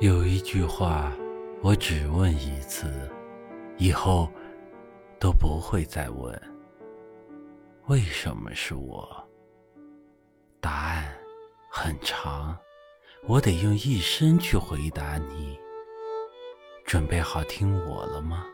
有一句话我只问一次以后都不会再问为什么是我？答案很长我得用一生去回答你。准备好听我了吗？